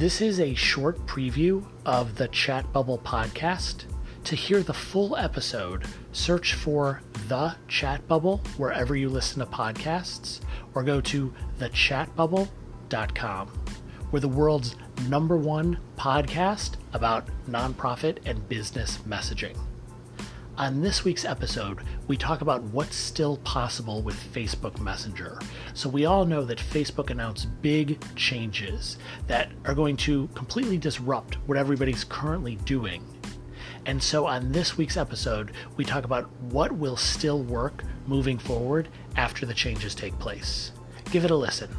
This is a short preview of the Chat Bubble podcast. To hear the full episode, search for The Chat Bubble wherever you listen to podcasts or go to thechatbubble.com. We're the world's number one podcast about nonprofit and business messaging. On this week's episode, we talk about what's still possible with Facebook Messenger. So, we all know that Facebook announced big changes that are going to completely disrupt what everybody's currently doing. And so, on this week's episode, we talk about what will still work moving forward after the changes take place. Give it a listen.